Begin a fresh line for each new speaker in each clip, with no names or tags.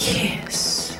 kiss.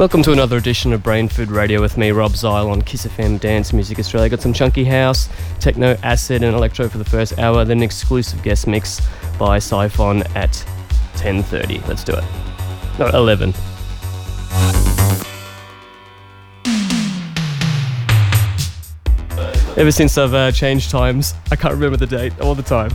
Welcome to another edition of Brain Food Radio with me, Rob Zile, on Kiss FM Dance Music Australia. Got some chunky house, techno, acid, and electro for the first hour, then an exclusive guest mix by Siphon at 10.30. Let's do it. Not 11. Ever since I've uh, changed times, I can't remember the date all the time.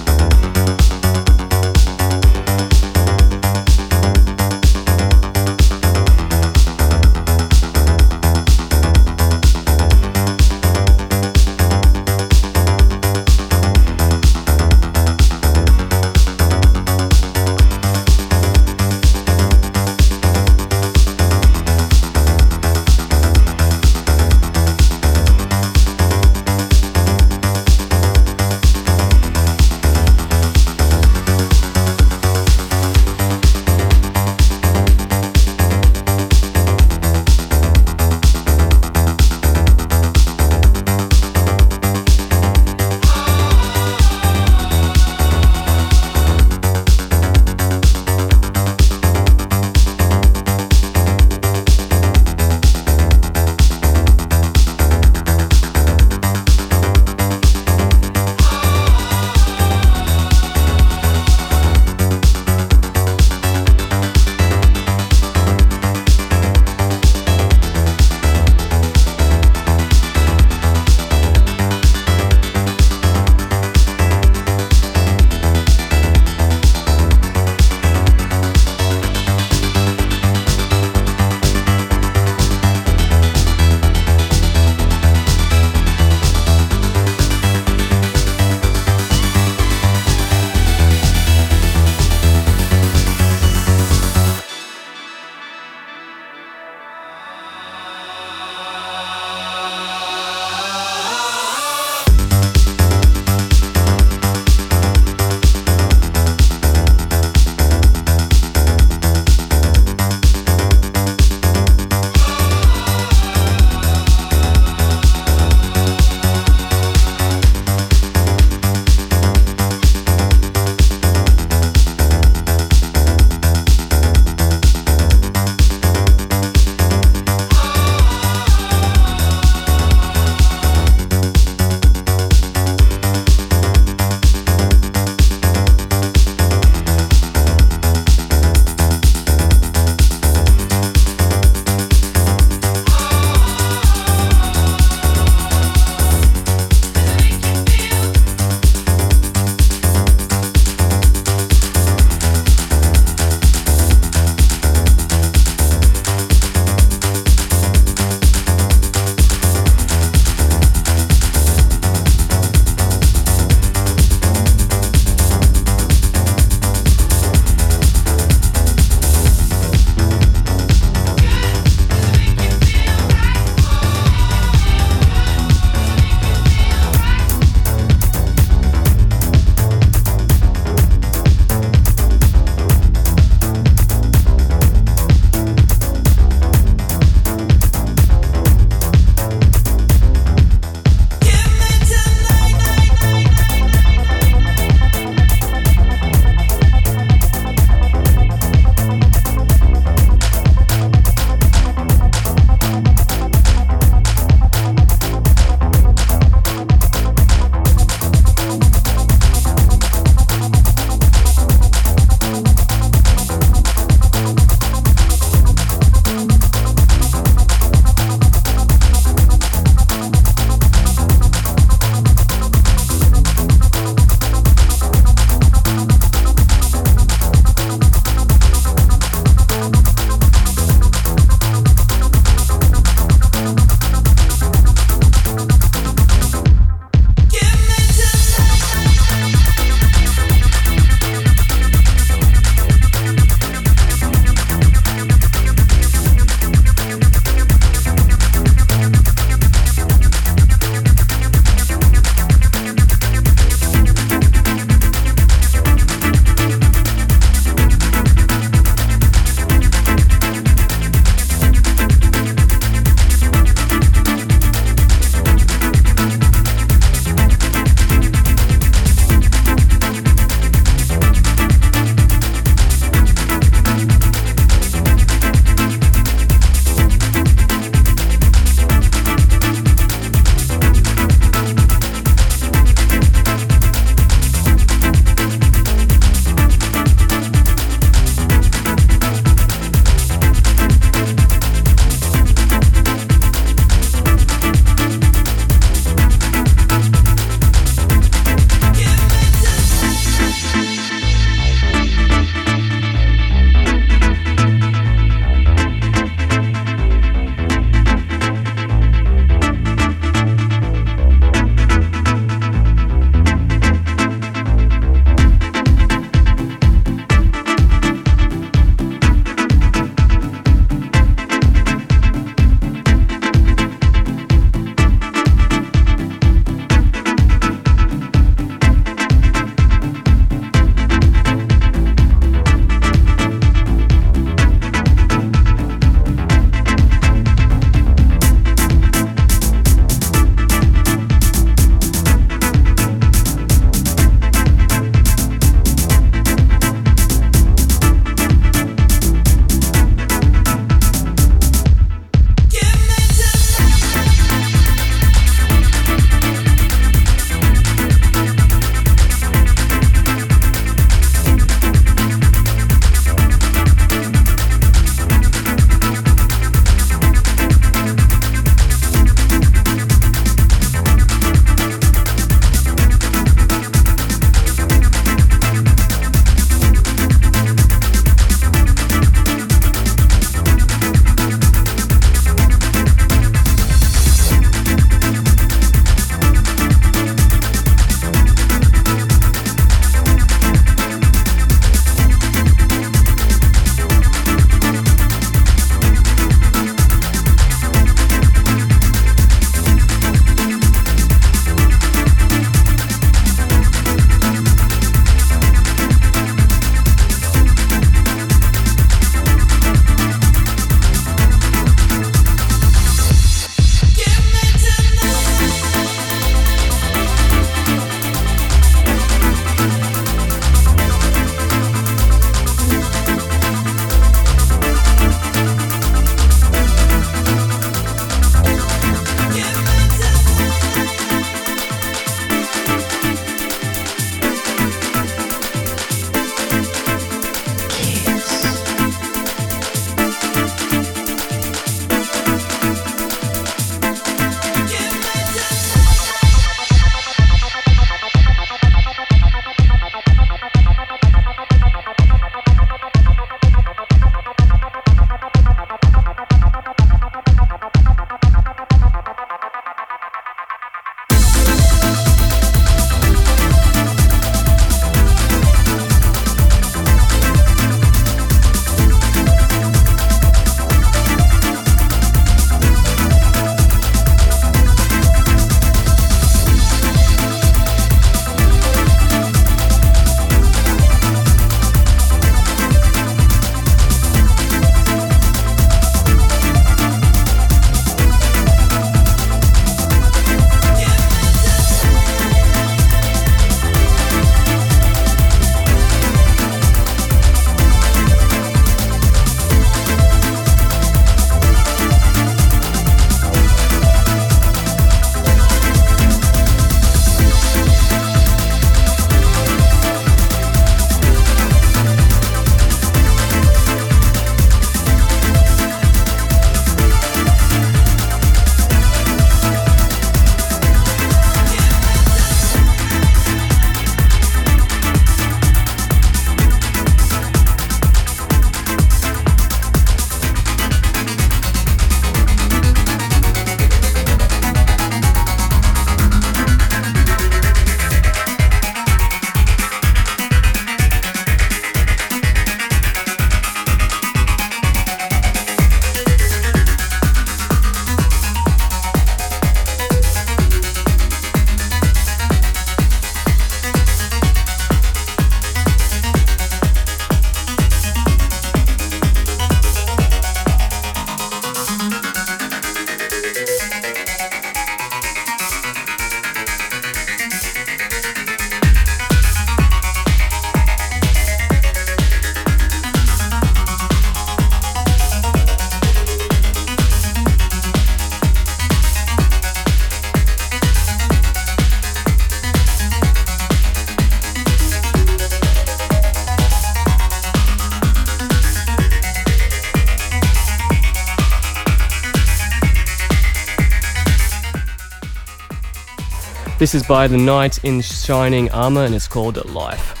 This is by The Knight in Shining Armour and it's called Life.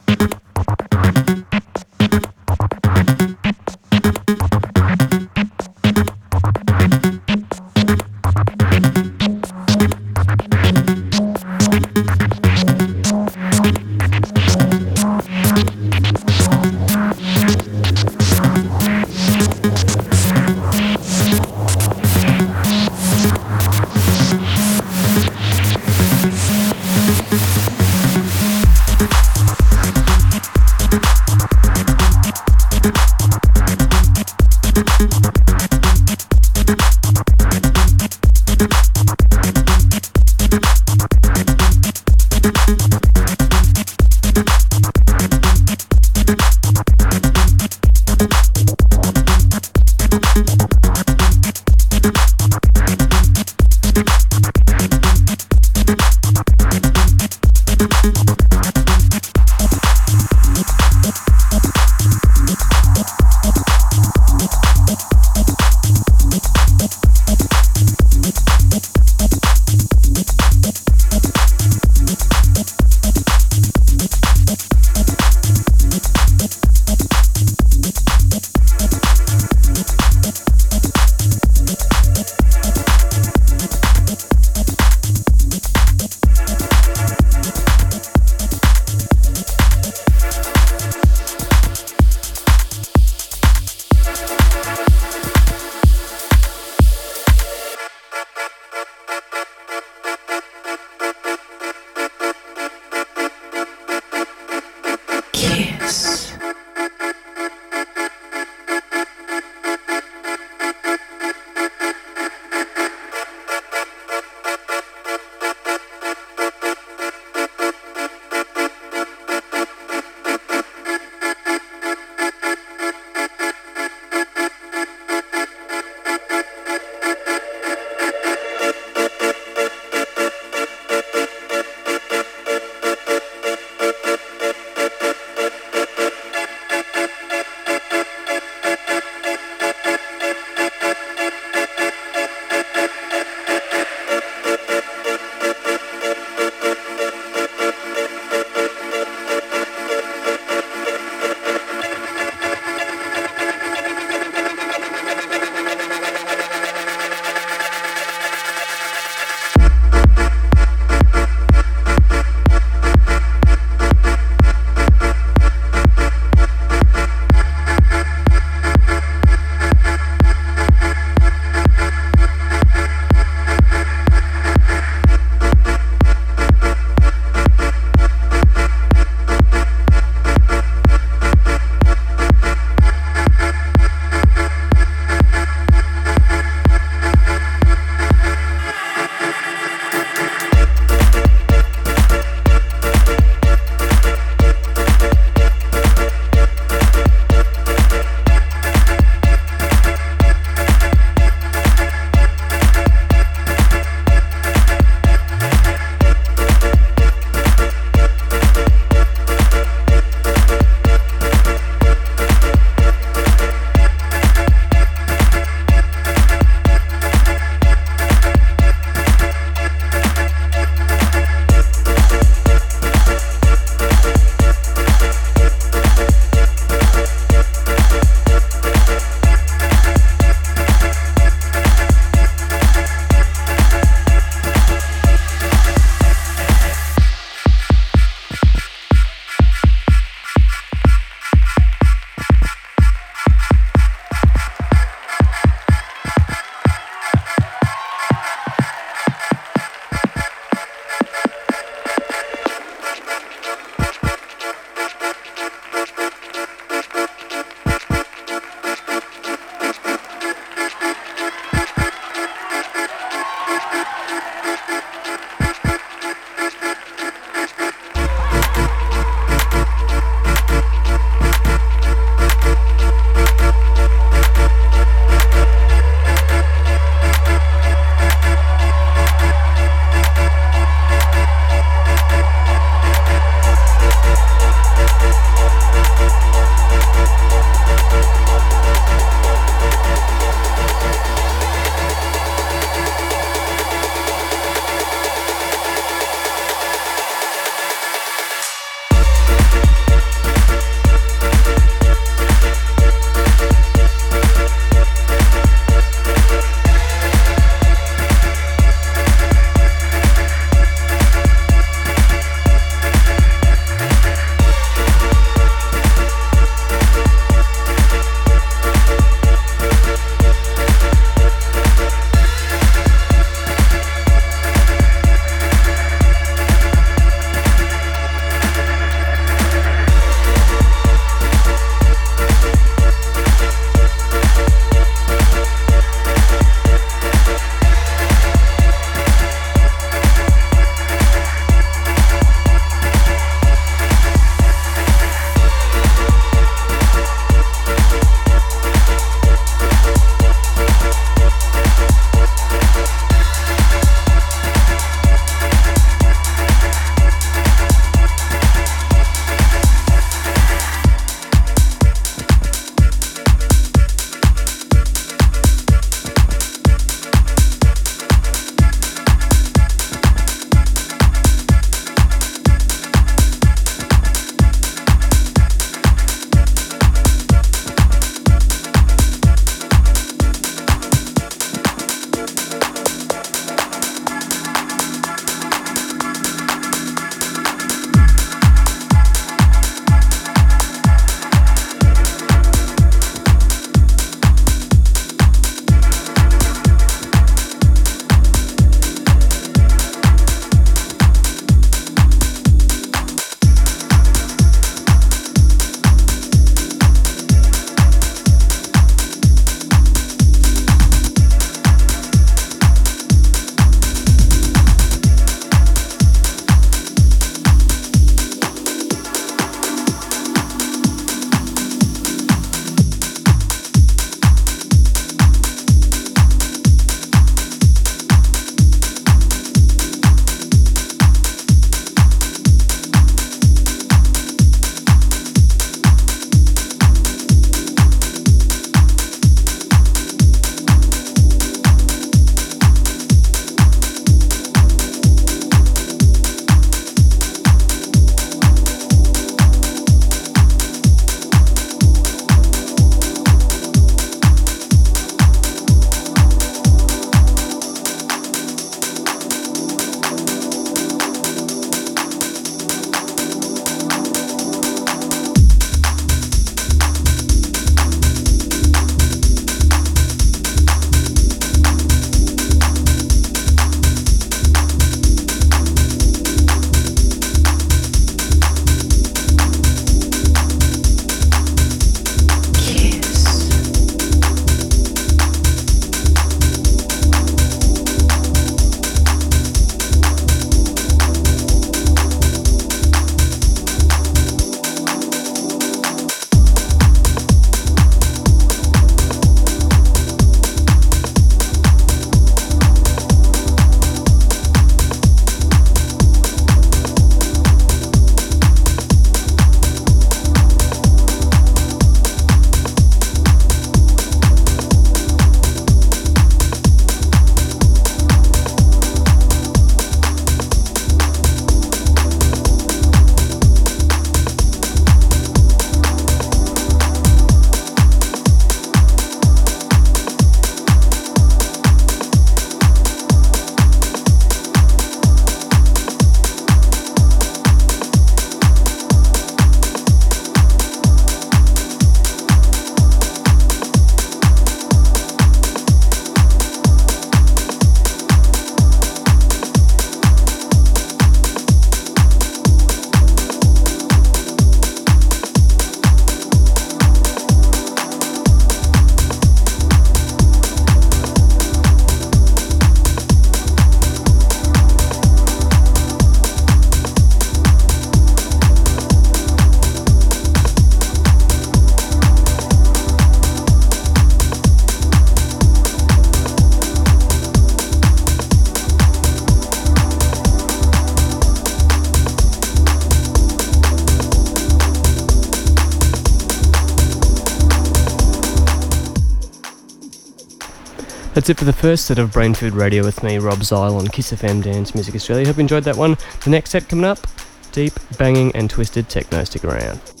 That's it for the first set of Brain Food Radio with me, Rob Zile on Kiss FM Dance Music Australia. Hope you enjoyed that one. The next set coming up, deep, banging, and twisted techno. Stick around.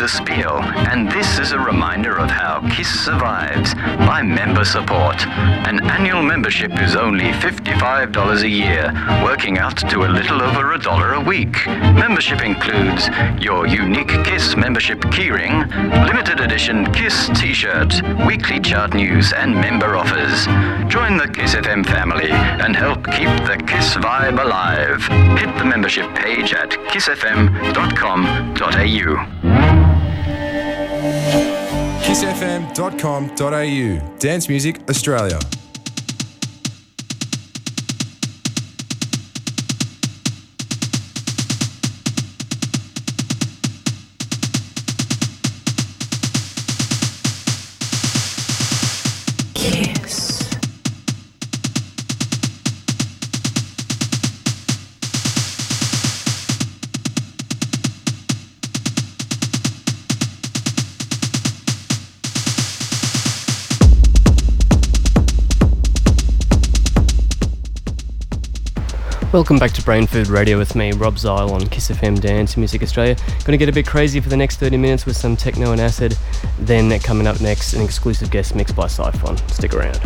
The spiel, and this is a reminder of how KISS survives by member support. An annual membership is only $55 a year, working out to a little over a dollar a week. Membership includes your unique KISS membership keyring, limited edition KISS t shirt, weekly chart news, and member offers. Join the KISS FM family and help keep the KISS vibe alive. Hit the membership page at kissfm.com.au
kissfm.com.au. Dance Music Australia.
Welcome back to Brain Food Radio with me, Rob Zile on Kiss FM Dance Music Australia. Going to get a bit crazy for the next 30 minutes with some techno and acid. Then coming up next, an exclusive guest mix by Siphon. Stick around.